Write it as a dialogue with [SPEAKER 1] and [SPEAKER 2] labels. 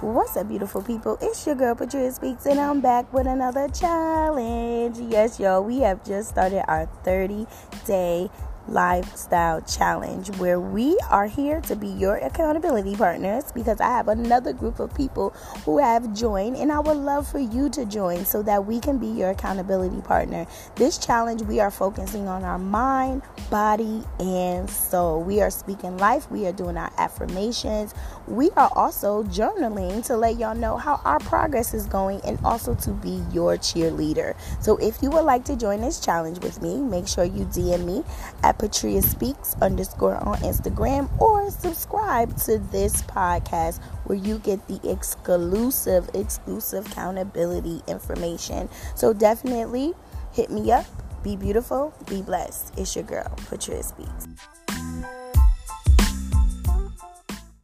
[SPEAKER 1] What's up, beautiful people? It's your girl Patria Speaks, and I'm back with another challenge. Yes, y'all, we have just started our 30 day lifestyle challenge where we are here to be your accountability partners because I have another group of people who have joined and I would love for you to join so that we can be your accountability partner. This challenge we are focusing on our mind, body, and soul. We are speaking life, we are doing our affirmations. We are also journaling to let y'all know how our progress is going and also to be your cheerleader. So if you would like to join this challenge with me, make sure you DM me at at Patria Speaks underscore on Instagram or subscribe to this podcast where you get the exclusive, exclusive accountability information. So definitely hit me up. Be beautiful, be blessed. It's your girl, Patria Speaks.